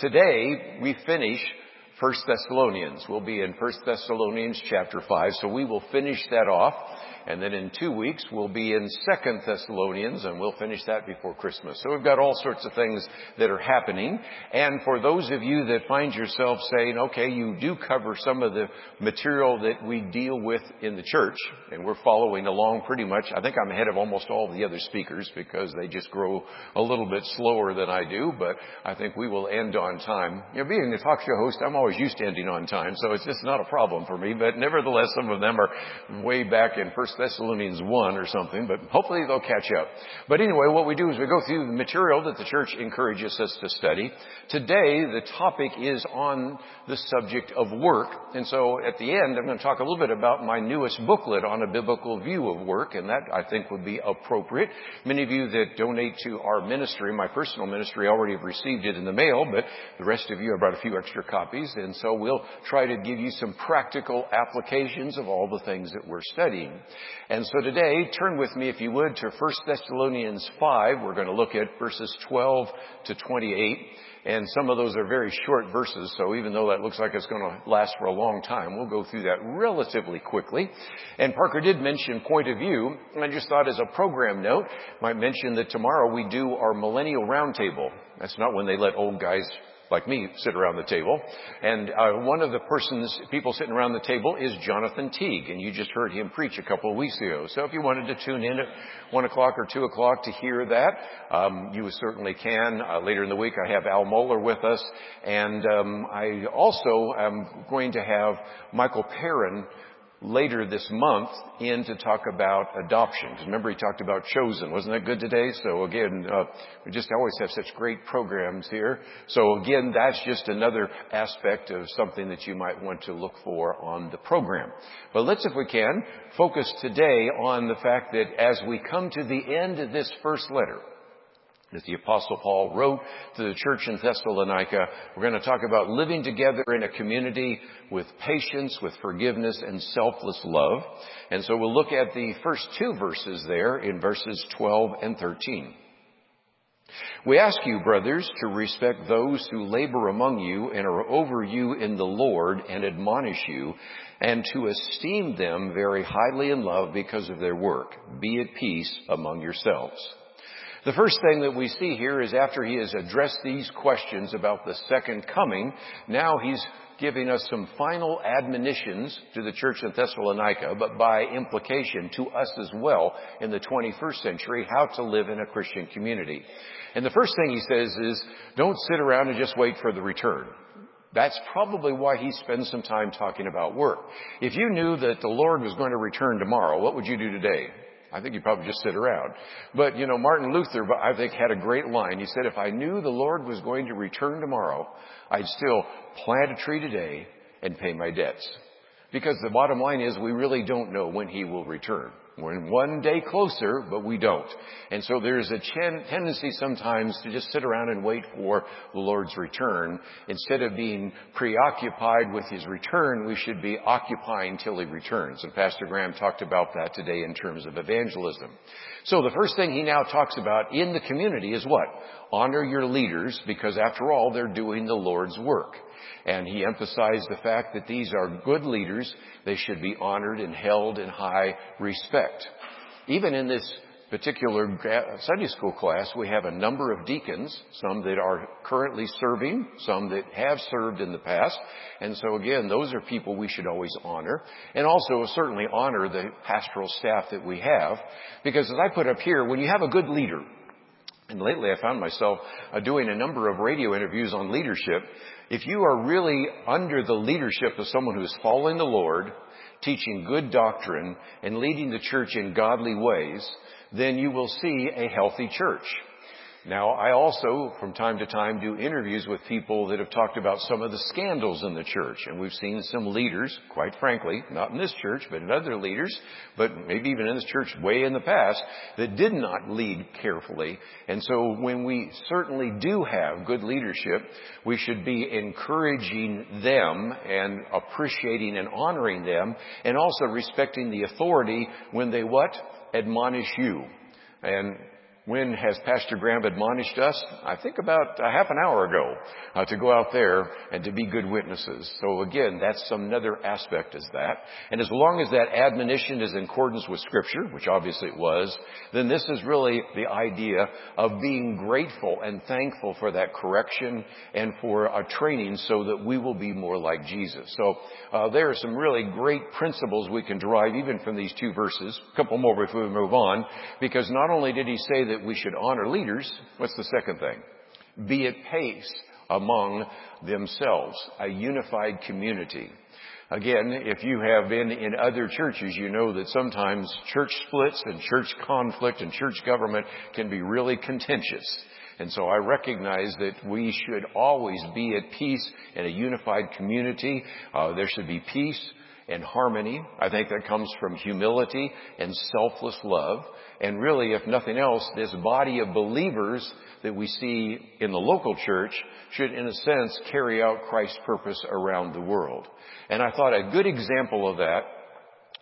today we finish First Thessalonians. We'll be in First Thessalonians chapter 5, so we will finish that off. And then in two weeks, we'll be in Second Thessalonians, and we'll finish that before Christmas. So we've got all sorts of things that are happening. And for those of you that find yourself saying, okay, you do cover some of the material that we deal with in the church, and we're following along pretty much. I think I'm ahead of almost all the other speakers because they just grow a little bit slower than I do, but I think we will end on time. You know, being a talk show host, I'm always used to ending on time, so it's just not a problem for me, but nevertheless, some of them are way back in First Thessalonians 1 or something, but hopefully they'll catch up. But anyway, what we do is we go through the material that the church encourages us to study. Today, the topic is on the subject of work. And so at the end, I'm going to talk a little bit about my newest booklet on a biblical view of work, and that I think would be appropriate. Many of you that donate to our ministry, my personal ministry, already have received it in the mail, but the rest of you, I brought a few extra copies, and so we'll try to give you some practical applications of all the things that we're studying. And so today, turn with me, if you would, to 1 Thessalonians 5. We're going to look at verses 12 to 28. And some of those are very short verses, so even though that looks like it's going to last for a long time, we'll go through that relatively quickly. And Parker did mention point of view, and I just thought as a program note, might mention that tomorrow we do our Millennial Roundtable. That's not when they let old guys like me sit around the table. And uh, one of the persons, people sitting around the table is Jonathan Teague, and you just heard him preach a couple of weeks ago. So if you wanted to tune in at one o'clock or two o'clock to hear that, um, you certainly can. Uh, later in the week, I have Al Mohler with us, and um, I also am going to have Michael Perrin later this month in to talk about adoption. Remember he talked about chosen. Wasn't that good today? So again, uh, we just always have such great programs here. So again, that's just another aspect of something that you might want to look for on the program. But let's, if we can, focus today on the fact that as we come to the end of this first letter, that the apostle Paul wrote to the church in Thessalonica. We're going to talk about living together in a community with patience, with forgiveness and selfless love. And so we'll look at the first two verses there in verses 12 and 13. We ask you, brothers, to respect those who labor among you and are over you in the Lord and admonish you, and to esteem them very highly in love because of their work. Be at peace among yourselves. The first thing that we see here is after he has addressed these questions about the second coming, now he's giving us some final admonitions to the church in Thessalonica, but by implication to us as well in the 21st century, how to live in a Christian community. And the first thing he says is, don't sit around and just wait for the return. That's probably why he spends some time talking about work. If you knew that the Lord was going to return tomorrow, what would you do today? I think you'd probably just sit around. But, you know, Martin Luther, I think, had a great line. He said, if I knew the Lord was going to return tomorrow, I'd still plant a tree today and pay my debts. Because the bottom line is we really don't know when he will return. We're one day closer, but we don't. And so there's a tendency sometimes to just sit around and wait for the Lord's return. Instead of being preoccupied with His return, we should be occupying till He returns. And Pastor Graham talked about that today in terms of evangelism. So the first thing he now talks about in the community is what? Honor your leaders because after all, they're doing the Lord's work. And he emphasized the fact that these are good leaders. They should be honored and held in high respect. Even in this particular Sunday school class, we have a number of deacons, some that are currently serving, some that have served in the past. And so again, those are people we should always honor. And also certainly honor the pastoral staff that we have. Because as I put up here, when you have a good leader, and lately I found myself uh, doing a number of radio interviews on leadership. If you are really under the leadership of someone who is following the Lord, teaching good doctrine, and leading the church in godly ways, then you will see a healthy church. Now, I also, from time to time, do interviews with people that have talked about some of the scandals in the church. And we've seen some leaders, quite frankly, not in this church, but in other leaders, but maybe even in this church way in the past, that did not lead carefully. And so when we certainly do have good leadership, we should be encouraging them and appreciating and honoring them and also respecting the authority when they what? Admonish you. And when has Pastor Graham admonished us? I think about a half an hour ago uh, to go out there and to be good witnesses. So again, that's another aspect is that. And as long as that admonition is in accordance with Scripture, which obviously it was, then this is really the idea of being grateful and thankful for that correction and for a training so that we will be more like Jesus. So uh, there are some really great principles we can derive even from these two verses. A couple more before we move on, because not only did he say that that we should honor leaders, what's the second thing? Be at pace among themselves, a unified community. Again, if you have been in other churches, you know that sometimes church splits and church conflict and church government can be really contentious. And so I recognize that we should always be at peace in a unified community. Uh, there should be peace and harmony. I think that comes from humility and selfless love. And really, if nothing else, this body of believers that we see in the local church should, in a sense, carry out Christ's purpose around the world. And I thought a good example of that,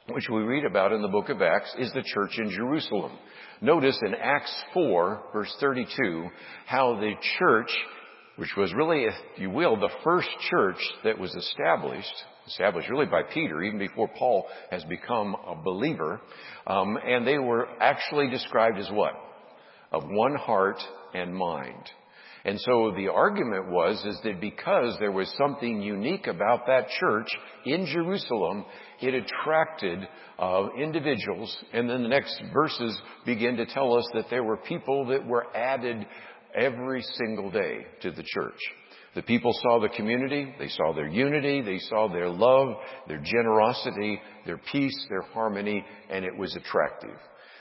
which we read about in the book of Acts, is the church in Jerusalem. Notice in Acts 4, verse 32, how the church, which was really, if you will, the first church that was established, established really by Peter, even before Paul has become a believer. Um, and they were actually described as what? Of one heart and mind. And so the argument was is that because there was something unique about that church in Jerusalem, it attracted uh, individuals. And then the next verses begin to tell us that there were people that were added every single day to the church. The people saw the community, they saw their unity, they saw their love, their generosity, their peace, their harmony, and it was attractive.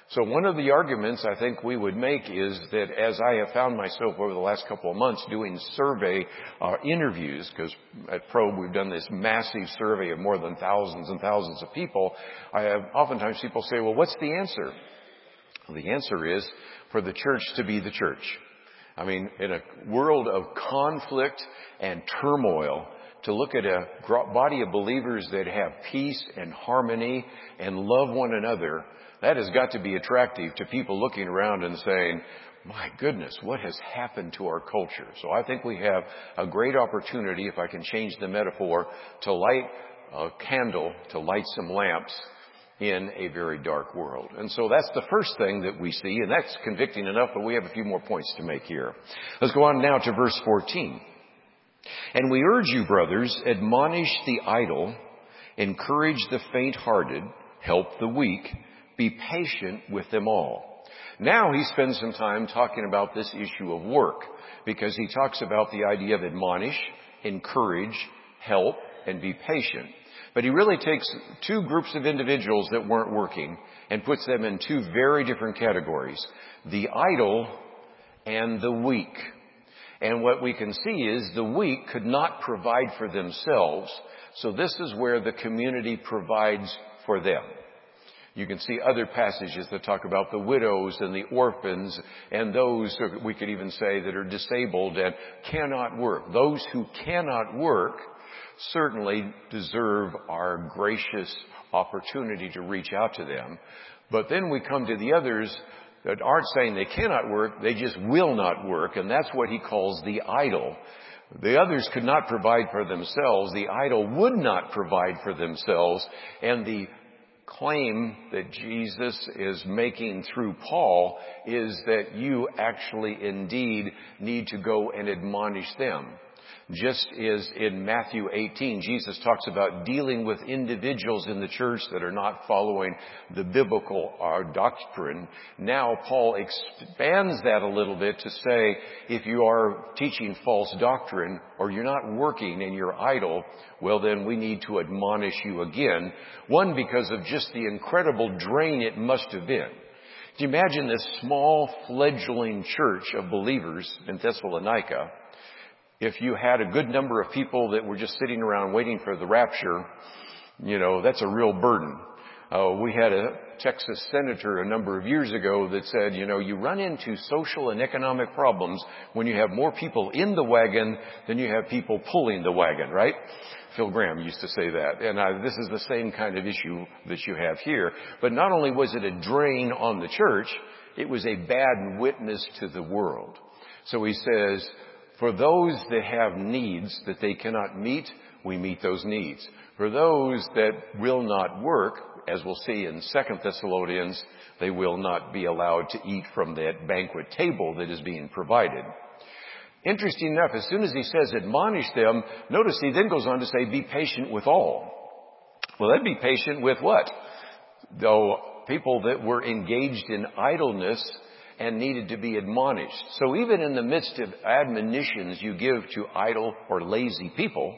So one of the arguments I think we would make is that as I have found myself over the last couple of months doing survey uh, interviews, because at Probe we've done this massive survey of more than thousands and thousands of people, I have oftentimes people say, well, what's the answer? Well, the answer is for the church to be the church. I mean, in a world of conflict and turmoil, to look at a body of believers that have peace and harmony and love one another, that has got to be attractive to people looking around and saying, my goodness, what has happened to our culture? So I think we have a great opportunity, if I can change the metaphor, to light a candle, to light some lamps in a very dark world. And so that's the first thing that we see, and that's convicting enough, but we have a few more points to make here. Let's go on now to verse 14. And we urge you, brothers, admonish the idle, encourage the faint-hearted, help the weak, be patient with them all. Now he spends some time talking about this issue of work, because he talks about the idea of admonish, encourage, help, and be patient. But he really takes two groups of individuals that weren't working and puts them in two very different categories. The idle and the weak. And what we can see is the weak could not provide for themselves, so this is where the community provides for them. You can see other passages that talk about the widows and the orphans and those we could even say that are disabled and cannot work. Those who cannot work certainly deserve our gracious opportunity to reach out to them. But then we come to the others that aren't saying they cannot work, they just will not work, and that's what he calls the idle. The others could not provide for themselves, the idle would not provide for themselves, and the claim that Jesus is making through Paul is that you actually indeed need to go and admonish them. Just as in Matthew 18, Jesus talks about dealing with individuals in the church that are not following the biblical uh, doctrine. Now Paul expands that a little bit to say, if you are teaching false doctrine or you're not working and you're idle, well then we need to admonish you again. One, because of just the incredible drain it must have been. Can you imagine this small fledgling church of believers in Thessalonica? If you had a good number of people that were just sitting around waiting for the rapture, you know, that's a real burden. Uh, we had a Texas senator a number of years ago that said, you know, you run into social and economic problems when you have more people in the wagon than you have people pulling the wagon, right? Phil Gramm used to say that. And uh, this is the same kind of issue that you have here. But not only was it a drain on the church, it was a bad witness to the world. So he says, for those that have needs that they cannot meet, we meet those needs. For those that will not work, as we'll see in 2 Thessalonians, they will not be allowed to eat from that banquet table that is being provided. Interesting enough, as soon as he says admonish them, notice he then goes on to say be patient with all. Well, then be patient with what? Though people that were engaged in idleness and needed to be admonished. So even in the midst of admonitions you give to idle or lazy people,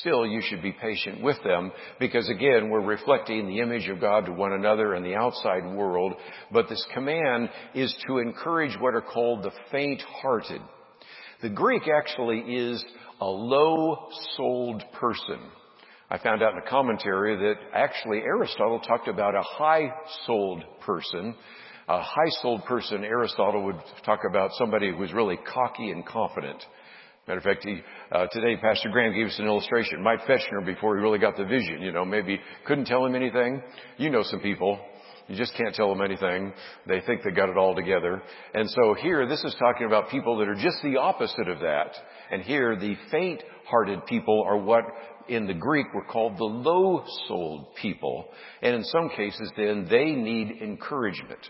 still you should be patient with them because again, we're reflecting the image of God to one another and the outside world. But this command is to encourage what are called the faint-hearted. The Greek actually is a low-souled person. I found out in a commentary that actually Aristotle talked about a high-souled person. A high-souled person, Aristotle would talk about somebody who's really cocky and confident. Matter of fact, he, uh, today Pastor Graham gave us an illustration. Mike Fetchner, before he really got the vision, you know, maybe couldn't tell him anything. You know some people. You just can't tell them anything. They think they got it all together. And so here, this is talking about people that are just the opposite of that. And here, the faint-hearted people are what in the Greek were called the low-souled people. And in some cases then, they need encouragement.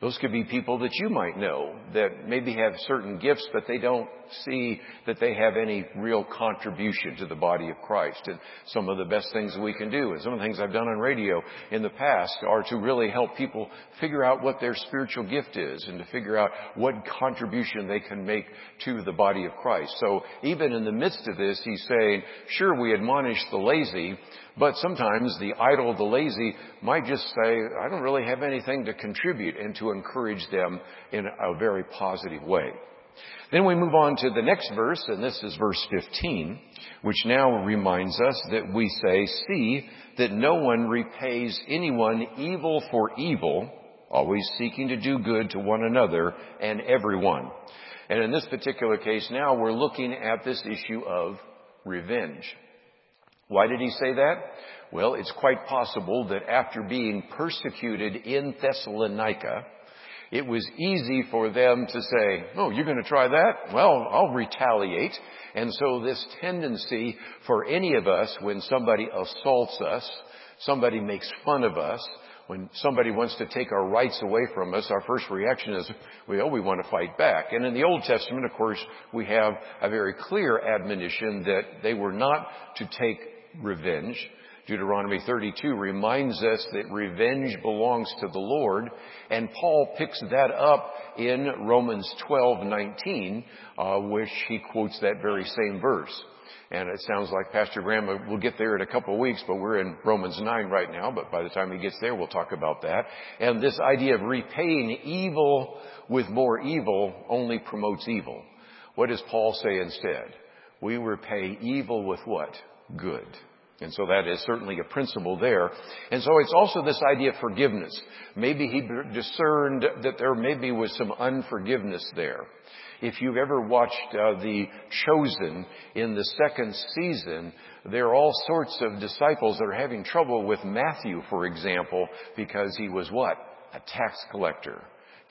Those could be people that you might know that maybe have certain gifts, but they don't see that they have any real contribution to the body of Christ. And some of the best things we can do, and some of the things I've done on radio in the past, are to really help people figure out what their spiritual gift is and to figure out what contribution they can make to the body of Christ. So even in the midst of this, he's saying, sure, we admonish the lazy, but sometimes the idle, the lazy might just say, I don't really have anything to contribute and to encourage them in a very positive way. Then we move on to the next verse, and this is verse 15, which now reminds us that we say, see that no one repays anyone evil for evil, always seeking to do good to one another and everyone. And in this particular case now, we're looking at this issue of revenge. Why did he say that? Well, it's quite possible that after being persecuted in Thessalonica, it was easy for them to say, oh, you're going to try that? Well, I'll retaliate. And so this tendency for any of us when somebody assaults us, somebody makes fun of us, when somebody wants to take our rights away from us, our first reaction is, well, we want to fight back. And in the Old Testament, of course, we have a very clear admonition that they were not to take revenge. Deuteronomy 32 reminds us that revenge belongs to the Lord, and Paul picks that up in Romans 12:19, uh, which he quotes that very same verse. And it sounds like Pastor Graham will get there in a couple of weeks, but we're in Romans 9 right now, but by the time he gets there, we'll talk about that. And this idea of repaying evil with more evil only promotes evil. What does Paul say instead? We repay evil with what? Good. And so that is certainly a principle there. And so it's also this idea of forgiveness. Maybe he discerned that there maybe was some unforgiveness there. If you've ever watched uh, The Chosen in the second season, there are all sorts of disciples that are having trouble with Matthew, for example, because he was what? A tax collector.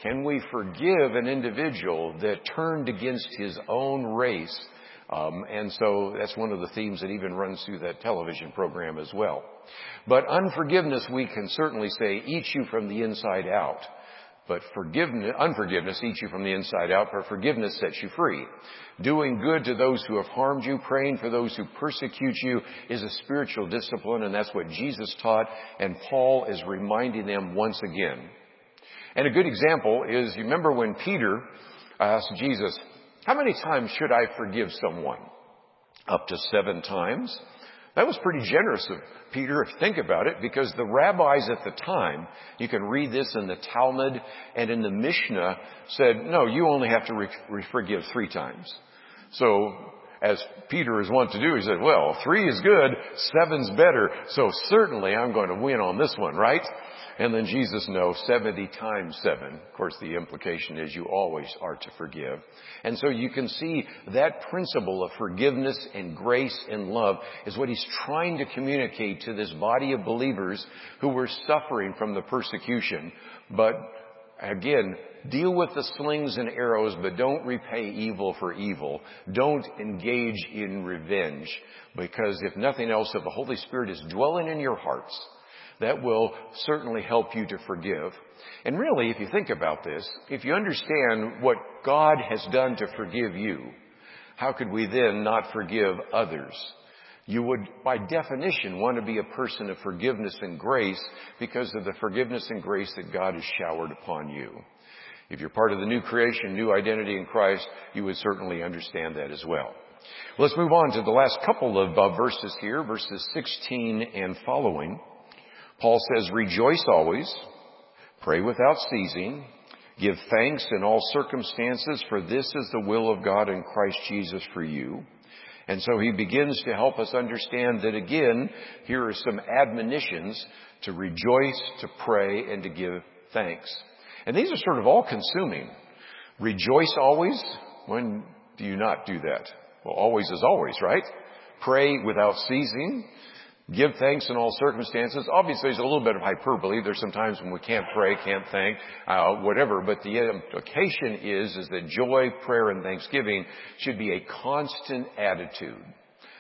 Can we forgive an individual that turned against his own race Um, and so that's one of the themes that even runs through that television program as well. But unforgiveness, we can certainly say, eats you from the inside out. But forgiveness, unforgiveness eats you from the inside out, but forgiveness sets you free. Doing good to those who have harmed you, praying for those who persecute you is a spiritual discipline, and that's what Jesus taught, and Paul is reminding them once again. And a good example is, you remember when Peter asked Jesus, how many times should I forgive someone? Up to seven times? That was pretty generous of Peter, if you think about it, because the rabbis at the time, you can read this in the Talmud and in the Mishnah, said, no, you only have to re- re- forgive three times. So, as Peter is wont to do, he said, well, three is good, seven's better, so certainly I'm going to win on this one, right? And then Jesus knows 70 times 7. Of course, the implication is you always are to forgive. And so you can see that principle of forgiveness and grace and love is what he's trying to communicate to this body of believers who were suffering from the persecution. But again, deal with the slings and arrows, but don't repay evil for evil. Don't engage in revenge. Because if nothing else, if the Holy Spirit is dwelling in your hearts, that will certainly help you to forgive. And really, if you think about this, if you understand what God has done to forgive you, how could we then not forgive others? You would, by definition, want to be a person of forgiveness and grace because of the forgiveness and grace that God has showered upon you. If you're part of the new creation, new identity in Christ, you would certainly understand that as well. Let's move on to the last couple of uh, verses here, verses 16 and following. Paul says, rejoice always, pray without ceasing, give thanks in all circumstances, for this is the will of God in Christ Jesus for you. And so he begins to help us understand that again, here are some admonitions to rejoice, to pray, and to give thanks. And these are sort of all consuming. Rejoice always. When do you not do that? Well, always is always, right? Pray without ceasing. Give thanks in all circumstances. Obviously, there's a little bit of hyperbole. There's some times when we can't pray, can't thank, uh, whatever. But the implication is, is that joy, prayer, and thanksgiving should be a constant attitude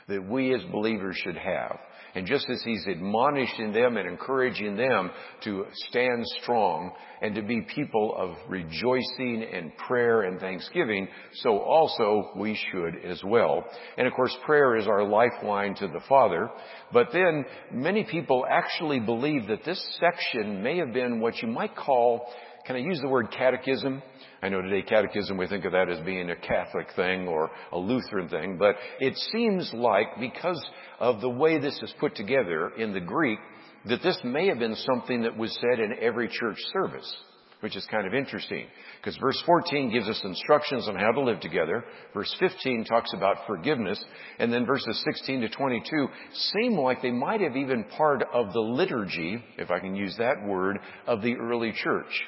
that we as believers should have. And just as he's admonishing them and encouraging them to stand strong and to be people of rejoicing and prayer and thanksgiving, so also we should as well. And of course, prayer is our lifeline to the Father. But then many people actually believe that this section may have been what you might call can I use the word catechism? I know today catechism, we think of that as being a Catholic thing or a Lutheran thing, but it seems like because of the way this is put together in the Greek, that this may have been something that was said in every church service, which is kind of interesting. Because verse 14 gives us instructions on how to live together. Verse 15 talks about forgiveness. And then verses 16 to 22 seem like they might have even part of the liturgy, if I can use that word, of the early church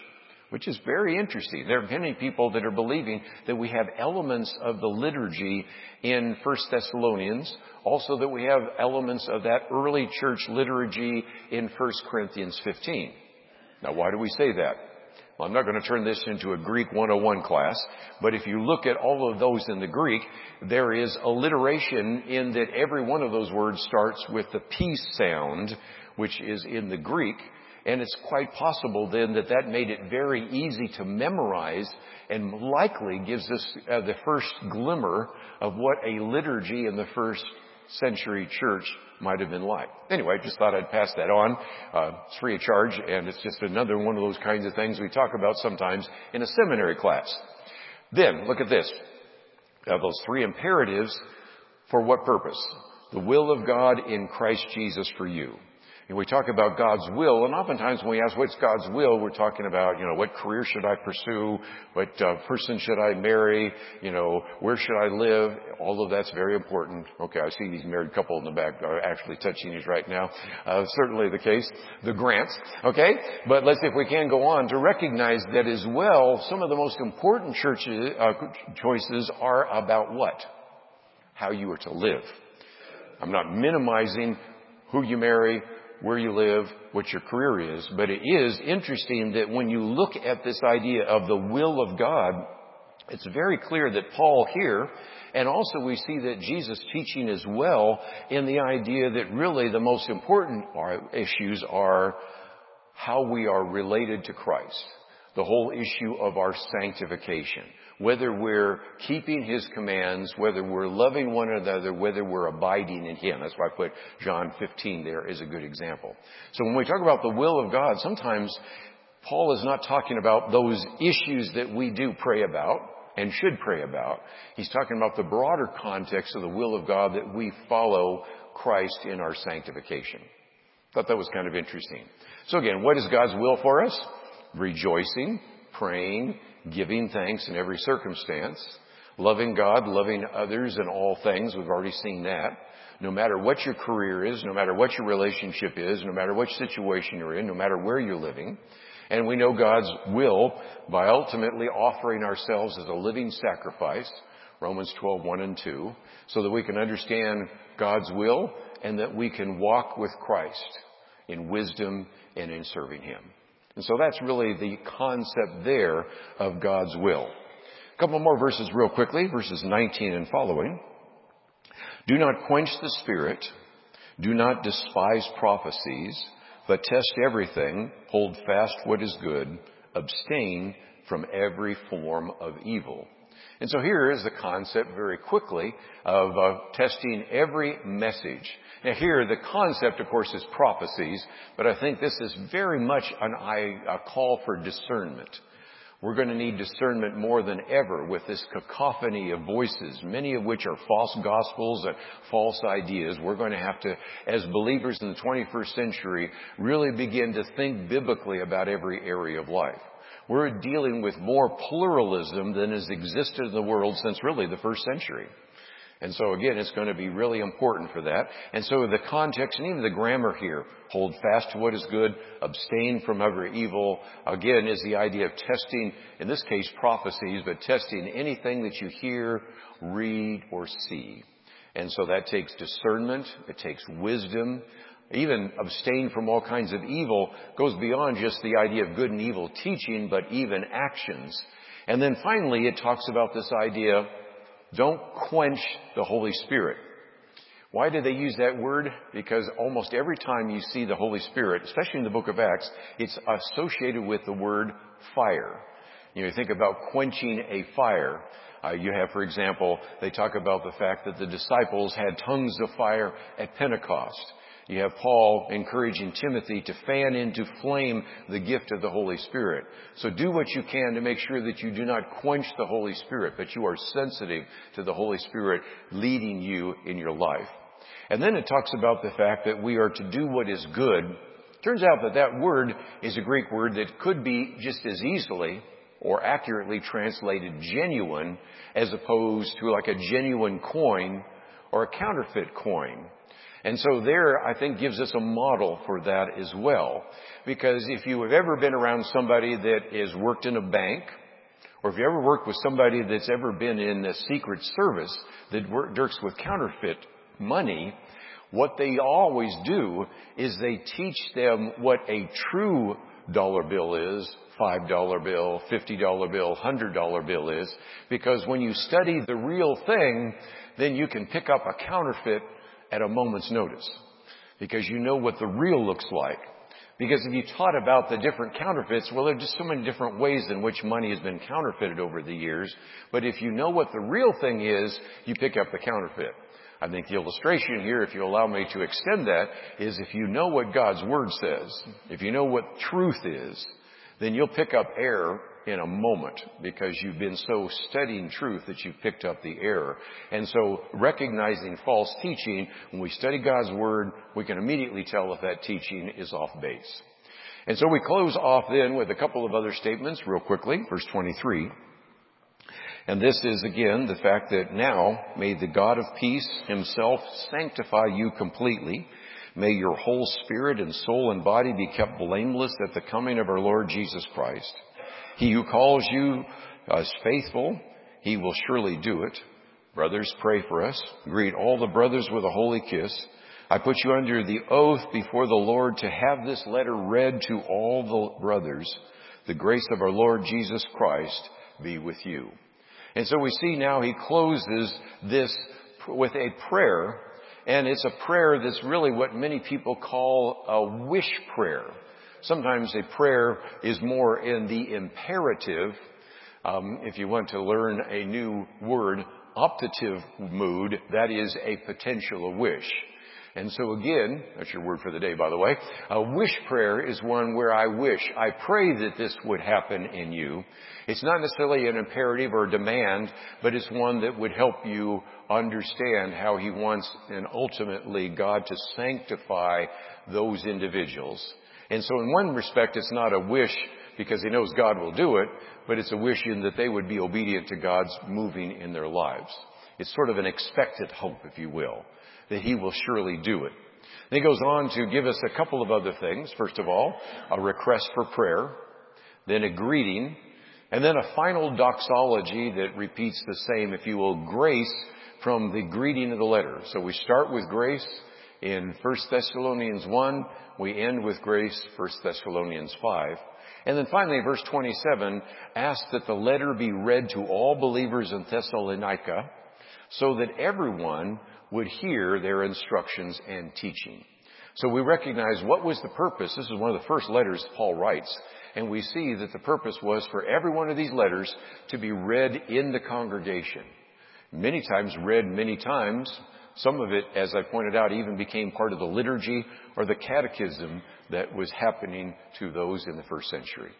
which is very interesting. There are many people that are believing that we have elements of the liturgy in First Thessalonians, also that we have elements of that early church liturgy in 1 Corinthians 15. Now why do we say that? Well, I'm not going to turn this into a Greek 101 class, but if you look at all of those in the Greek, there is alliteration in that every one of those words starts with the P sound, which is in the Greek, and it's quite possible then that that made it very easy to memorize and likely gives us uh, the first glimmer of what a liturgy in the first century church might have been like. Anyway, I just thought I'd pass that on. Uh, it's free of charge, and it's just another one of those kinds of things we talk about sometimes in a seminary class. Then, look at this. Now, those three imperatives for what purpose? The will of God in Christ Jesus for you. And we talk about God's will, and oftentimes when we ask what's God's will, we're talking about, you know, what career should I pursue? What uh, person should I marry? You know, where should I live? All of that's very important. Okay, I see these married couple in the back are actually touching these right now. Uh, certainly the case. The grants. Okay? But let's see if we can go on to recognize that as well, some of the most important churches, uh, choices are about what? How you are to live. I'm not minimizing who you marry, where you live, what your career is. But it is interesting that when you look at this idea of the will of God, it's very clear that Paul here, and also we see that Jesus teaching as well in the idea that really the most important uh, issues are how we are related to Christ. The whole issue of our sanctification whether we're keeping His commands, whether we're loving one another, whether we're abiding in Him. That's why I put John 15 there as a good example. So when we talk about the will of God, sometimes Paul is not talking about those issues that we do pray about and should pray about. He's talking about the broader context of the will of God that we follow Christ in our sanctification. Thought that was kind of interesting. So again, what is God's will for us? Rejoicing, praying, giving thanks in every circumstance, loving God, loving others in all things. We've already seen that. No matter what your career is, no matter what your relationship is, no matter what situation you're in, no matter where you're living. And we know God's will by ultimately offering ourselves as a living sacrifice, Romans 12, 1 and 2, so that we can understand God's will and that we can walk with Christ in wisdom and in serving Him. And so that's really the concept there of God's will. A couple more verses real quickly, verses 19 and following. Do not quench the spirit. Do not despise prophecies, but test everything. Hold fast what is good. Abstain from every form of evil. And so here is the concept very quickly of uh, testing every message. Now here, the concept, of course, is prophecies, but I think this is very much an, a call for discernment. We're going to need discernment more than ever with this cacophony of voices, many of which are false gospels and false ideas. We're going to have to, as believers in the 21st century, really begin to think biblically about every area of life. We're dealing with more pluralism than has existed in the world since really the first century. And so again, it's going to be really important for that. And so the context and even the grammar here, hold fast to what is good, abstain from every evil, again, is the idea of testing, in this case prophecies, but testing anything that you hear, read, or see. And so that takes discernment, it takes wisdom, even abstain from all kinds of evil goes beyond just the idea of good and evil teaching, but even actions. And then finally, it talks about this idea don't quench the Holy Spirit. Why do they use that word? Because almost every time you see the Holy Spirit, especially in the book of Acts, it's associated with the word fire. You know, you think about quenching a fire. Uh, you have, for example, they talk about the fact that the disciples had tongues of fire at Pentecost. You have Paul encouraging Timothy to fan into flame the gift of the Holy Spirit. So do what you can to make sure that you do not quench the Holy Spirit, but you are sensitive to the Holy Spirit leading you in your life. And then it talks about the fact that we are to do what is good. Turns out that that word is a Greek word that could be just as easily or accurately translated genuine as opposed to like a genuine coin or a counterfeit coin. And so there, I think, gives us a model for that as well. Because if you have ever been around somebody that has worked in a bank, or if you ever worked with somebody that's ever been in a secret service that works with counterfeit money, what they always do is they teach them what a true dollar bill is, $5 bill, $50 bill, $100 bill is, because when you study the real thing, then you can pick up a counterfeit at a moment's notice because you know what the real looks like. Because if you taught about the different counterfeits, well, there are just so many different ways in which money has been counterfeited over the years. But if you know what the real thing is, you pick up the counterfeit. I think the illustration here, if you allow me to extend that, is if you know what God's Word says, if you know what truth is, then you'll pick up error in a moment because you've been so studying truth that you've picked up the error. And so recognizing false teaching, when we study God's Word, we can immediately tell if that teaching is off base. And so we close off then with a couple of other statements real quickly. Verse 23. And this is again the fact that now may the God of peace himself sanctify you completely. May your whole spirit and soul and body be kept blameless at the coming of our Lord Jesus Christ. He who calls you as faithful, he will surely do it. Brothers, pray for us. Greet all the brothers with a holy kiss. I put you under the oath before the Lord to have this letter read to all the brothers. The grace of our Lord Jesus Christ be with you. And so we see now he closes this with a prayer, and it's a prayer that's really what many people call a wish prayer. Sometimes a prayer is more in the imperative. Um, if you want to learn a new word, optative mood, that is a potential wish. And so again, that's your word for the day, by the way. A wish prayer is one where I wish, I pray that this would happen in you. It's not necessarily an imperative or a demand, but it's one that would help you understand how He wants and ultimately God to sanctify those individuals. And so in one respect, it's not a wish because he knows God will do it, but it's a wish in that they would be obedient to God's moving in their lives. It's sort of an expected hope, if you will, that he will surely do it. Then he goes on to give us a couple of other things. First of all, a request for prayer, then a greeting, and then a final doxology that repeats the same, if you will, grace from the greeting of the letter. So we start with grace in 1 Thessalonians 1, we end with grace, 1 Thessalonians 5. And then finally, verse 27 asks that the letter be read to all believers in Thessalonica so that everyone would hear their instructions and teaching. So we recognize what was the purpose. This is one of the first letters Paul writes. And we see that the purpose was for every one of these letters to be read in the congregation. Many times read many times. Some of it, as I pointed out, even became part of the liturgy or the catechism that was happening to those in the first century.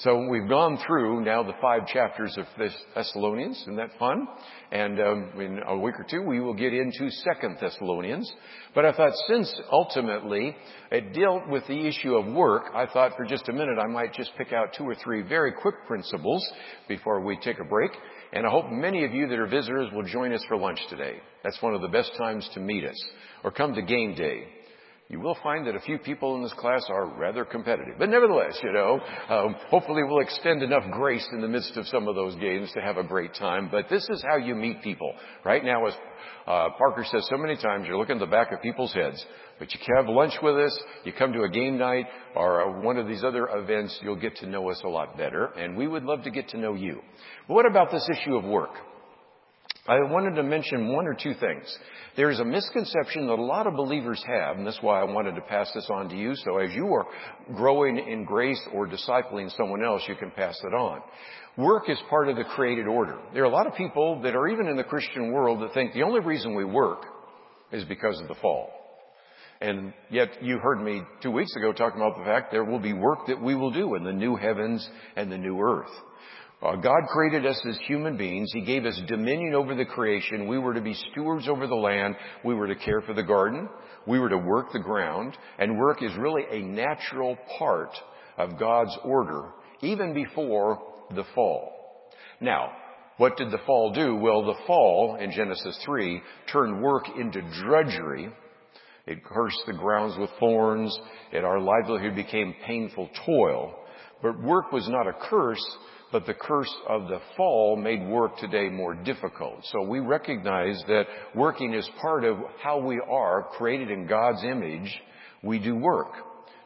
So we've gone through now the five chapters of Thessalonians. Isn't that fun? And um, in a week or two, we will get into Second Thessalonians. But I thought since ultimately it dealt with the issue of work, I thought for just a minute I might just pick out two or three very quick principles before we take a break. And I hope many of you that are visitors will join us for lunch today. That's one of the best times to meet us. Or come to game day you will find that a few people in this class are rather competitive. But nevertheless, you know, um, hopefully we'll extend enough grace in the midst of some of those games to have a great time. But this is how you meet people. Right now, as uh, Parker says so many times, you're looking at the back of people's heads. But you can have lunch with us, you come to a game night or one of these other events, you'll get to know us a lot better. And we would love to get to know you. But what about this issue of work? I wanted to mention one or two things. There's a misconception that a lot of believers have, and that's why I wanted to pass this on to you. So as you are growing in grace or discipling someone else, you can pass it on. Work is part of the created order. There are a lot of people that are even in the Christian world that think the only reason we work is because of the fall. And yet you heard me two weeks ago talking about the fact there will be work that we will do in the new heavens and the new earth. Uh, God created us as human beings. He gave us dominion over the creation. We were to be stewards over the land. We were to care for the garden. We were to work the ground. And work is really a natural part of God's order, even before the fall. Now, what did the fall do? Well, the fall in Genesis 3 turned work into drudgery. It cursed the grounds with thorns, and our livelihood became painful toil. But work was not a curse, but the curse of the fall made work today more difficult. So we recognize that working is part of how we are created in God's image. We do work.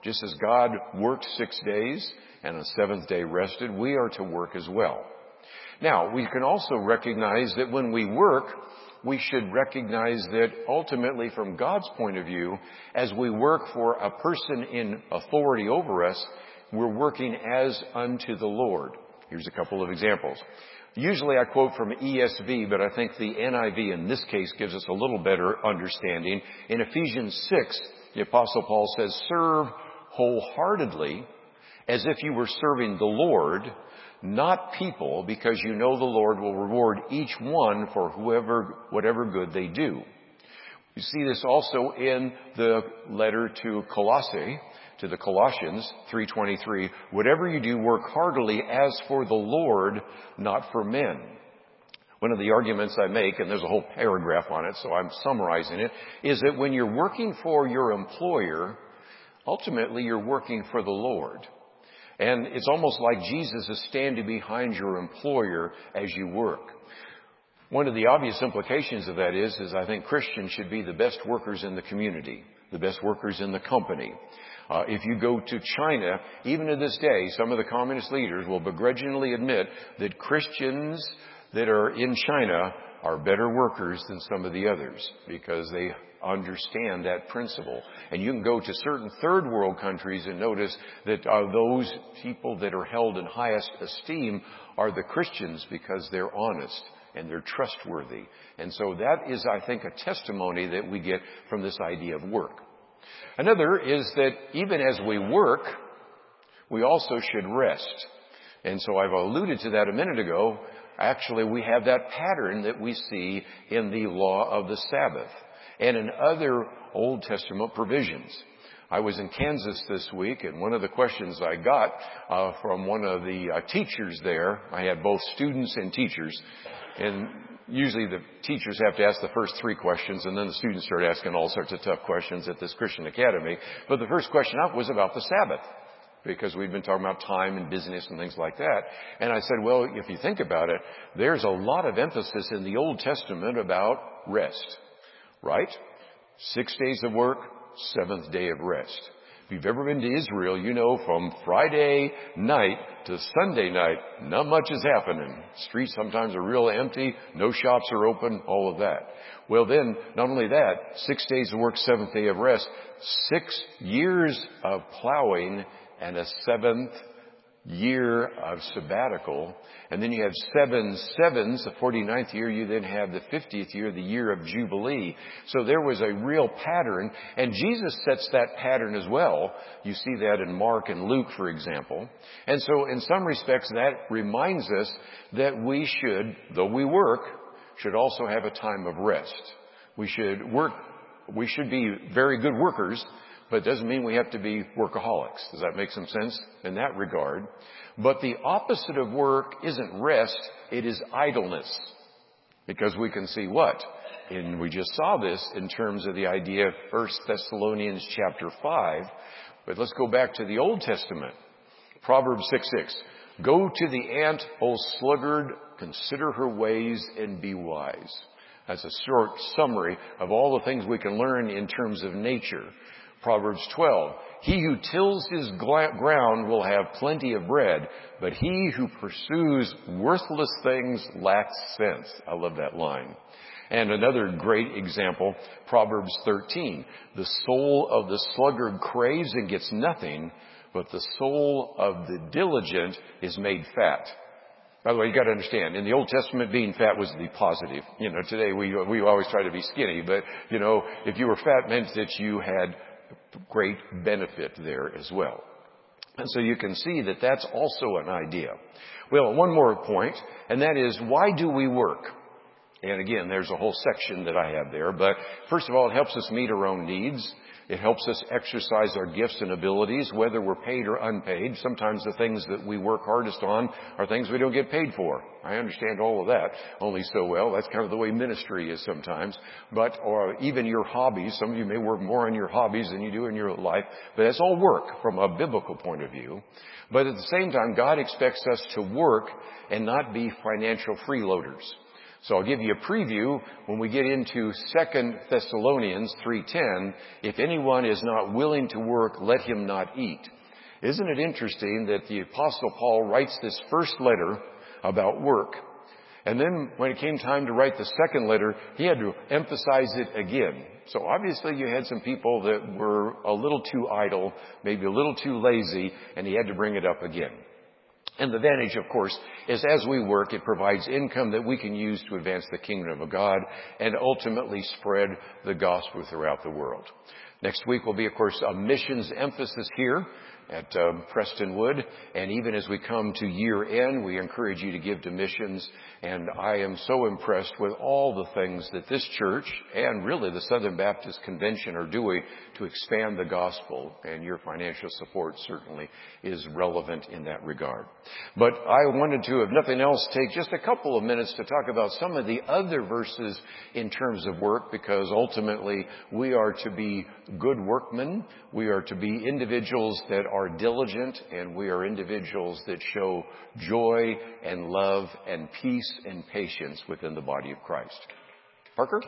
Just as God worked six days and the seventh day rested, we are to work as well. Now, we can also recognize that when we work, we should recognize that ultimately from God's point of view, as we work for a person in authority over us, we're working as unto the Lord. Here's a couple of examples. Usually I quote from ESV, but I think the NIV in this case gives us a little better understanding. In Ephesians 6, the apostle Paul says, serve wholeheartedly as if you were serving the Lord, not people, because you know the Lord will reward each one for whoever, whatever good they do. You see this also in the letter to Colossae, to the Colossians 3:23, whatever you do work heartily as for the Lord, not for men. One of the arguments I make, and there's a whole paragraph on it, so I'm summarizing it, is that when you're working for your employer, ultimately you're working for the Lord. And it's almost like Jesus is standing behind your employer as you work. One of the obvious implications of that is, is I think Christians should be the best workers in the community, the best workers in the company. Uh, if you go to China, even to this day, some of the communist leaders will begrudgingly admit that Christians that are in China are better workers than some of the others because they understand that principle. And you can go to certain third world countries and notice that uh, those people that are held in highest esteem are the Christians because they're honest and they're trustworthy. And so that is, I think, a testimony that we get from this idea of work. Another is that even as we work, we also should rest. And so I've alluded to that a minute ago. Actually, we have that pattern that we see in the law of the Sabbath and in other Old Testament provisions. I was in Kansas this week, and one of the questions I got uh, from one of the uh, teachers there, I had both students and teachers, and usually the teachers have to ask the first three questions and then the students start asking all sorts of tough questions at this Christian Academy. But the first question up was about the Sabbath because we've been talking about time and business and things like that. And I said, well, if you think about it, there's a lot of emphasis in the Old Testament about rest, right? Six days of work, seventh day of rest. If you've ever been to Israel, you know from Friday night to Sunday night, not much is happening. Streets sometimes are real empty, no shops are open, all of that. Well then, not only that, six days of work, seventh day of rest, six years of plowing and a seventh year of sabbatical. And then you have seven sevens, the 49th year. You then have the 50th year, the year of Jubilee. So there was a real pattern. And Jesus sets that pattern as well. You see that in Mark and Luke, for example. And so in some respects, that reminds us that we should, though we work, should also have a time of rest. We should work, we should be very good workers, but it doesn't mean we have to be workaholics. Does that make some sense in that regard? But the opposite of work isn't rest, it is idleness. Because we can see what? And we just saw this in terms of the idea of 1 Thessalonians chapter 5. But let's go back to the Old Testament. Proverbs 6 6. Go to the ant, O sluggard, consider her ways and be wise. That's a short summary of all the things we can learn in terms of nature. Proverbs 12. He who tills his ground will have plenty of bread, but he who pursues worthless things lacks sense. I love that line. And another great example, Proverbs 13. The soul of the sluggard craves and gets nothing, but the soul of the diligent is made fat. By the way, you got to understand, in the Old Testament, being fat was the positive. You know, today we we always try to be skinny, but you know, if you were fat, meant that you had great benefit there as well. And so you can see that that's also an idea. Well, one more point, and that is why do we work? And again, there's a whole section that I have there, but first of all, it helps us meet our own needs. It helps us exercise our gifts and abilities, whether we're paid or unpaid. Sometimes the things that we work hardest on are things we don't get paid for. I understand all of that only so well. That's kind of the way ministry is sometimes. But, or even your hobbies. Some of you may work more on your hobbies than you do in your life, but that's all work from a biblical point of view. But at the same time, God expects us to work and not be financial freeloaders. So I'll give you a preview when we get into 2 Thessalonians 3.10. If anyone is not willing to work, let him not eat. Isn't it interesting that the apostle Paul writes this first letter about work? And then when it came time to write the second letter, he had to emphasize it again. So obviously you had some people that were a little too idle, maybe a little too lazy, and he had to bring it up again. And the advantage, of course, is as we work, it provides income that we can use to advance the kingdom of God and ultimately spread the gospel throughout the world. Next week will be, of course, a missions emphasis here at um, Prestonwood. And even as we come to year end, we encourage you to give to missions. And I am so impressed with all the things that this church and really the Southern Baptist Convention are doing to expand the gospel. And your financial support certainly is relevant in that regard. But I wanted to, if nothing else, take just a couple of minutes to talk about some of the other verses in terms of work because ultimately we are to be good workmen. We are to be individuals that are diligent and we are individuals that show joy and love and peace and patience within the body of Christ. Parker?